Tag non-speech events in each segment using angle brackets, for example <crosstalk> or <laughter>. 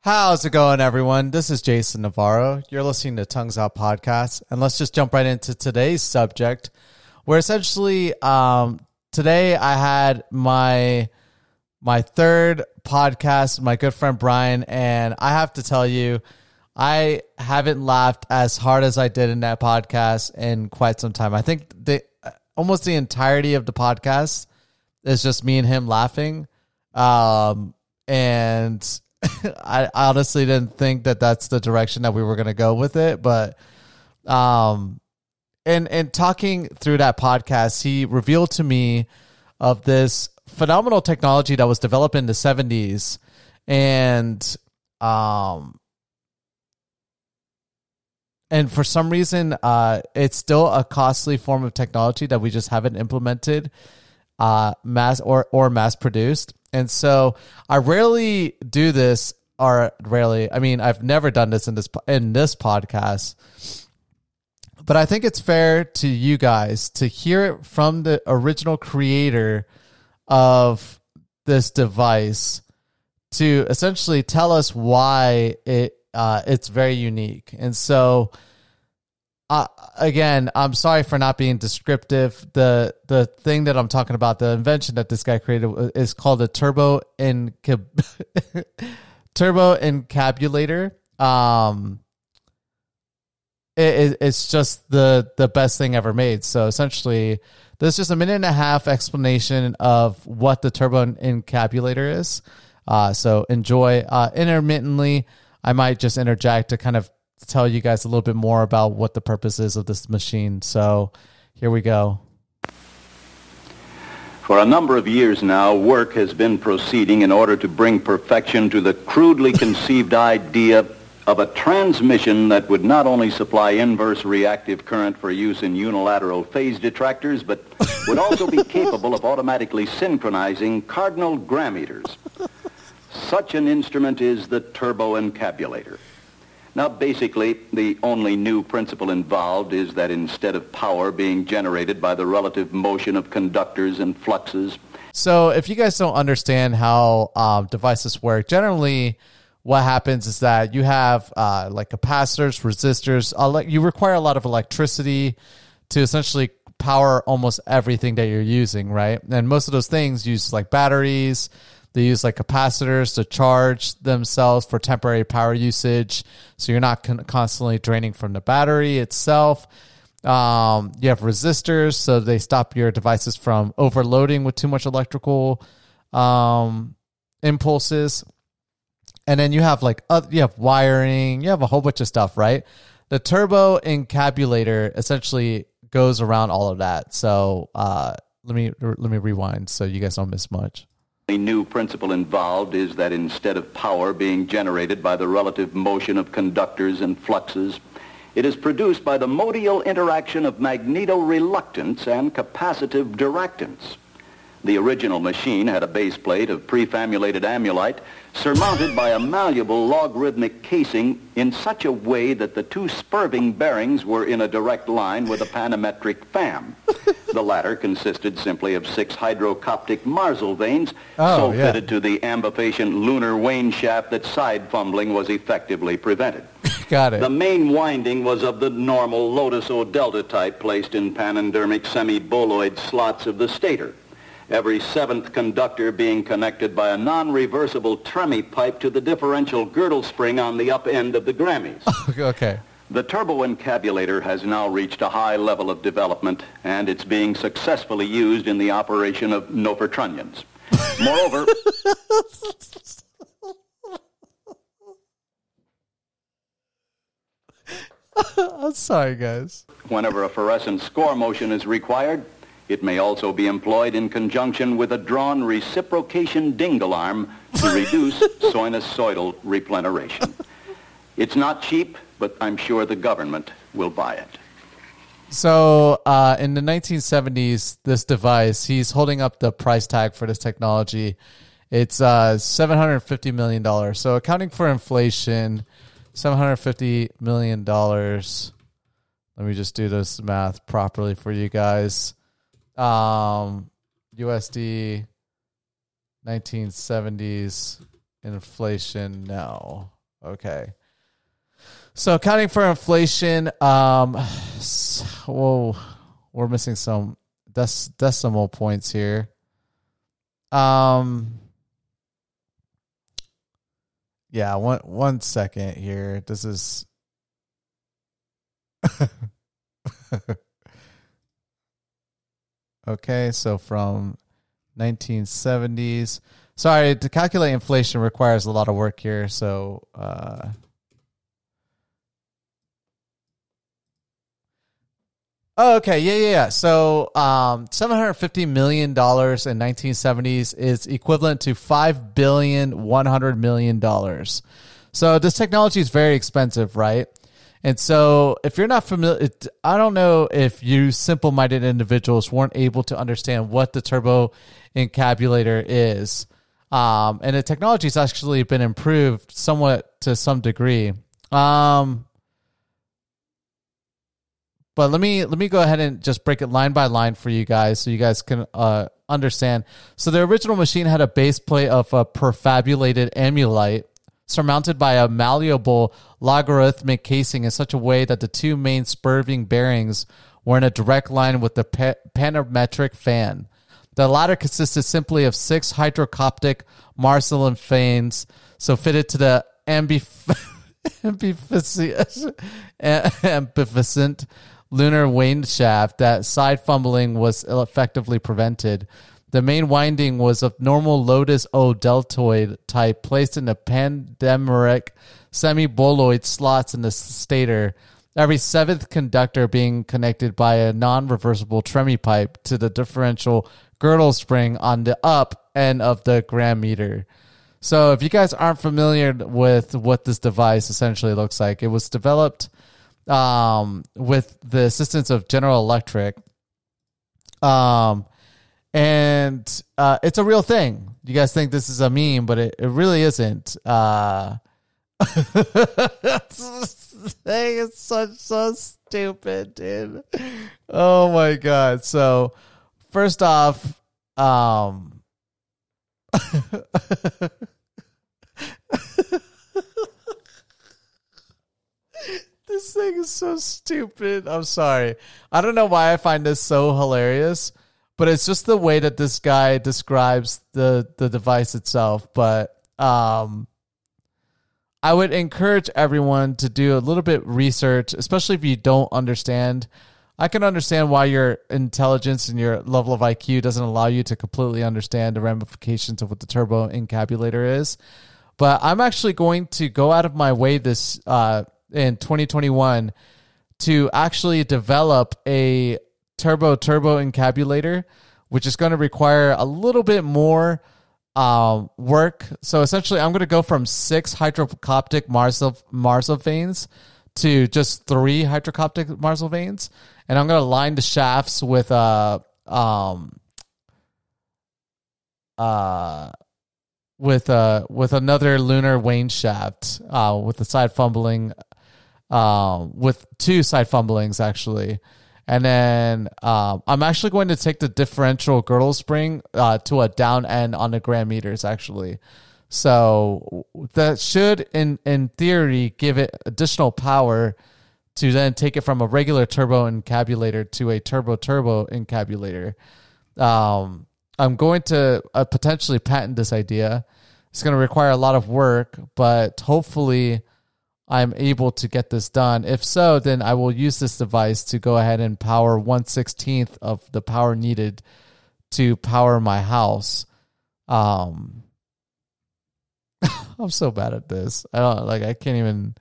How's it going, everyone? This is Jason Navarro. You're listening to Tongues Out Podcast, and let's just jump right into today's subject. Where essentially, um, today I had my my third podcast, my good friend Brian, and I have to tell you, I haven't laughed as hard as I did in that podcast in quite some time. I think the almost the entirety of the podcast is just me and him laughing. Um, and <laughs> I honestly didn't think that that's the direction that we were going to go with it, but um and and talking through that podcast, he revealed to me of this phenomenal technology that was developed in the 70s and um and for some reason uh it's still a costly form of technology that we just haven't implemented uh mass or or mass produced and so I rarely do this, or rarely. I mean, I've never done this in this in this podcast. But I think it's fair to you guys to hear it from the original creator of this device to essentially tell us why it uh, it's very unique. And so again, I'm sorry for not being descriptive. The the thing that I'm talking about, the invention that this guy created, is called a turbo encab- <laughs> turbo encabulator. Um, it, it's just the the best thing ever made. So essentially, there's just a minute and a half explanation of what the turbo encabulator is. Uh, so enjoy. Uh, intermittently, I might just interject to kind of tell you guys a little bit more about what the purpose is of this machine. So here we go. For a number of years now, work has been proceeding in order to bring perfection to the crudely conceived idea of a transmission that would not only supply inverse reactive current for use in unilateral phase detractors, but would also be <laughs> capable of automatically synchronizing cardinal grammeters. Such an instrument is the turbo encabulator. Now, basically, the only new principle involved is that instead of power being generated by the relative motion of conductors and fluxes. So, if you guys don't understand how um, devices work, generally, what happens is that you have uh, like capacitors, resistors. you require a lot of electricity to essentially power almost everything that you're using, right? And most of those things use like batteries they use like capacitors to charge themselves for temporary power usage. So you're not con- constantly draining from the battery itself. Um, you have resistors, so they stop your devices from overloading with too much electrical um, impulses. And then you have like you have wiring, you have a whole bunch of stuff, right? The turbo encabulator essentially goes around all of that. So uh, let me let me rewind so you guys don't miss much. The new principle involved is that instead of power being generated by the relative motion of conductors and fluxes, it is produced by the modial interaction of magnetoreluctance and capacitive diractance. The original machine had a base plate of prefabulated amulite surmounted by a malleable logarithmic casing in such a way that the two spurving bearings were in a direct line with a panametric fan. <laughs> the latter consisted simply of six hydrocoptic marzlevanes oh, so yeah. fitted to the ambifacient lunar wane shaft that side fumbling was effectively prevented. <laughs> Got it. The main winding was of the normal Lotus O delta type placed in panendermic semi-boloid slots of the stator every seventh conductor being connected by a non-reversible Tremie pipe to the differential girdle spring on the up end of the Grammys. <laughs> okay. The turbo encabulator has now reached a high level of development, and it's being successfully used in the operation of novertrunnions. <laughs> Moreover... <laughs> I'm sorry, guys. Whenever a fluorescent score motion is required, it may also be employed in conjunction with a drawn reciprocation dingle arm to <laughs> reduce sinusoidal repleneration. It's not cheap, but I'm sure the government will buy it. So, uh, in the 1970s, this device, he's holding up the price tag for this technology. It's uh, $750 million. So, accounting for inflation, $750 million. Let me just do this math properly for you guys um, USD 1970s inflation? No. Okay. So accounting for inflation, um, <sighs> whoa, we're missing some dec- decimal points here. Um, yeah, one one second here. This is <laughs> okay. So from 1970s. Sorry, to calculate inflation requires a lot of work here. So. Uh, Oh, okay. Yeah, yeah, yeah. So, um, seven hundred fifty million dollars in nineteen seventies is equivalent to five billion one hundred million dollars. So, this technology is very expensive, right? And so, if you're not familiar, it, I don't know if you simple-minded individuals weren't able to understand what the turbo encabulator is. Um, and the technology has actually been improved somewhat to some degree. Um, but let me let me go ahead and just break it line by line for you guys so you guys can uh, understand. So the original machine had a base plate of a prefabulated amulite surmounted by a malleable logarithmic casing in such a way that the two main spurving bearings were in a direct line with the pa- panometric fan. The latter consisted simply of six hydrocoptic Marcelin fans, so fitted to the <laughs> ambif- ambificent lunar wane shaft, that side fumbling was effectively prevented. The main winding was of normal Lotus O deltoid type placed in the pandemeric semi-boloid slots in the stator, every seventh conductor being connected by a non-reversible tremie pipe to the differential girdle spring on the up end of the gram meter. So if you guys aren't familiar with what this device essentially looks like, it was developed um, with the assistance of General Electric. Um, and uh, it's a real thing. You guys think this is a meme, but it, it really isn't. Uh, <laughs> it's such so stupid, dude. Oh my god. So first off, um <laughs> this thing is so stupid. I'm sorry. I don't know why I find this so hilarious, but it's just the way that this guy describes the the device itself. But um, I would encourage everyone to do a little bit research, especially if you don't understand. I can understand why your intelligence and your level of IQ doesn't allow you to completely understand the ramifications of what the turbo encabulator is. But I'm actually going to go out of my way this uh, in 2021 to actually develop a turbo turbo encabulator, which is going to require a little bit more um, work. So essentially, I'm going to go from six hydrocoptic Marcel vanes to just three hydrocoptic Marcel vanes, and I'm going to line the shafts with a uh, um uh with uh with another lunar wane shaft uh with the side fumbling um, with two side fumblings actually. And then um, I'm actually going to take the differential girdle spring uh, to a down end on the gram meters actually. So that should, in in theory, give it additional power to then take it from a regular turbo encabulator to a turbo turbo encabulator. Um, I'm going to uh, potentially patent this idea. It's going to require a lot of work, but hopefully I'm able to get this done. If so, then I will use this device to go ahead and power 1 16th of the power needed to power my house. Um, <laughs> I'm so bad at this. I don't like, I can't even,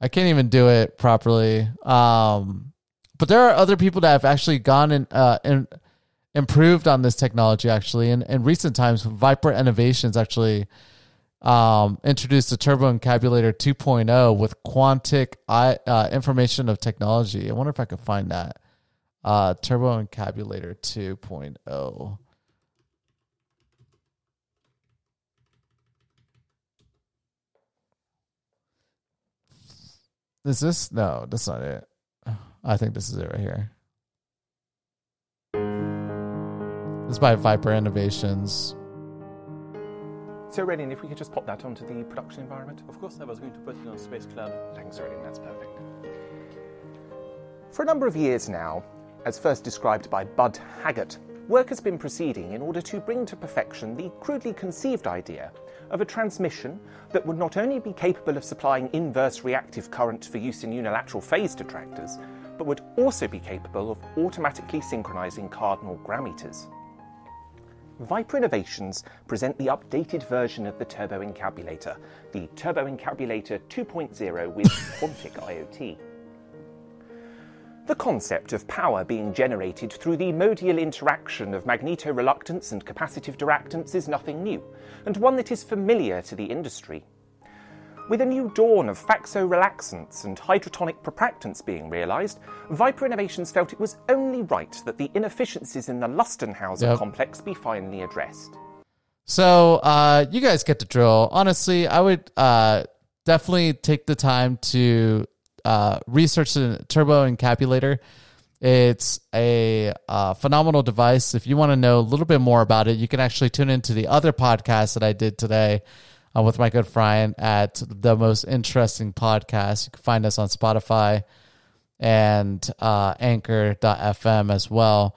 I can't even do it properly. Um, but there are other people that have actually gone and, uh, and improved on this technology actually. In, in recent times, Viper Innovations actually, um, introduced the Turbo Encabulator 2.0 with Quantic uh, information of technology. I wonder if I could find that. Uh, Turbo Encabulator 2.0. Is this? No, that's not it. I think this is it right here. This is by Viper Innovations. So, Aurelian, if we could just pop that onto the production environment. Of course, I was going to put it on Space Cloud. Thanks, Aurelian, that's perfect. For a number of years now, as first described by Bud Haggart, work has been proceeding in order to bring to perfection the crudely conceived idea of a transmission that would not only be capable of supplying inverse reactive current for use in unilateral phase detractors, but would also be capable of automatically synchronizing cardinal grammeters. Viper Innovations present the updated version of the Turbo Encabulator, the Turbo Encabulator 2.0 with Quantic IoT. The concept of power being generated through the modial interaction of magnetoreluctance and capacitive diractance is nothing new, and one that is familiar to the industry. With a new dawn of faxorelaxants and hydrotonic propractants being realised, Viper Innovations felt it was only right that the inefficiencies in the Lustenhausen Yep. complex be finally addressed. So uh, you guys get the drill. Honestly, I would uh, definitely take the time to uh, research the Turbo Encabulator. It's a uh, phenomenal device. If you want to know a little bit more about it, you can actually tune into the other podcast that I did today uh, with my good friend at the most interesting podcast. You can find us on Spotify and uh, anchor.fm as well.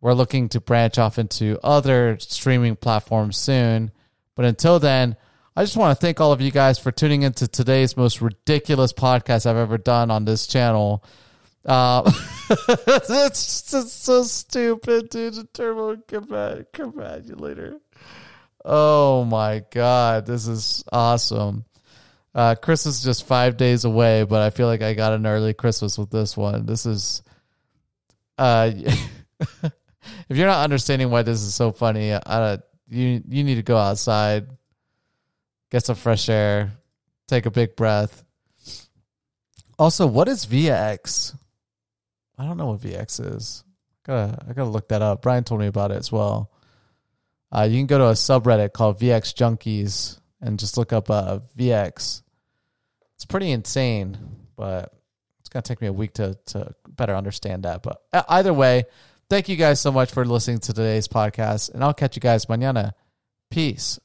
We're looking to branch off into other streaming platforms soon. But until then, I just want to thank all of you guys for tuning into today's most ridiculous podcast I've ever done on this channel. <laughs> Uh, it's just so stupid, dude. Turbo Compa- Compagulator. Oh my God. This is awesome. Uh, Christmas is just five days away, but I feel like I got an early Christmas with this one. This is, uh, <laughs> if you're not understanding why this is so funny, uh, you you need to go outside, get some fresh air, take a big breath. Also, what is VX? I don't know what VX is. Gotta I gotta look that up. Brian told me about it as well. Uh, you can go to a subreddit called VX Junkies and just look up uh, VX. It's pretty insane, but it's gonna take me a week to to better understand that. But uh, either way, thank you guys so much for listening to today's podcast, and I'll catch you guys mañana. Peace.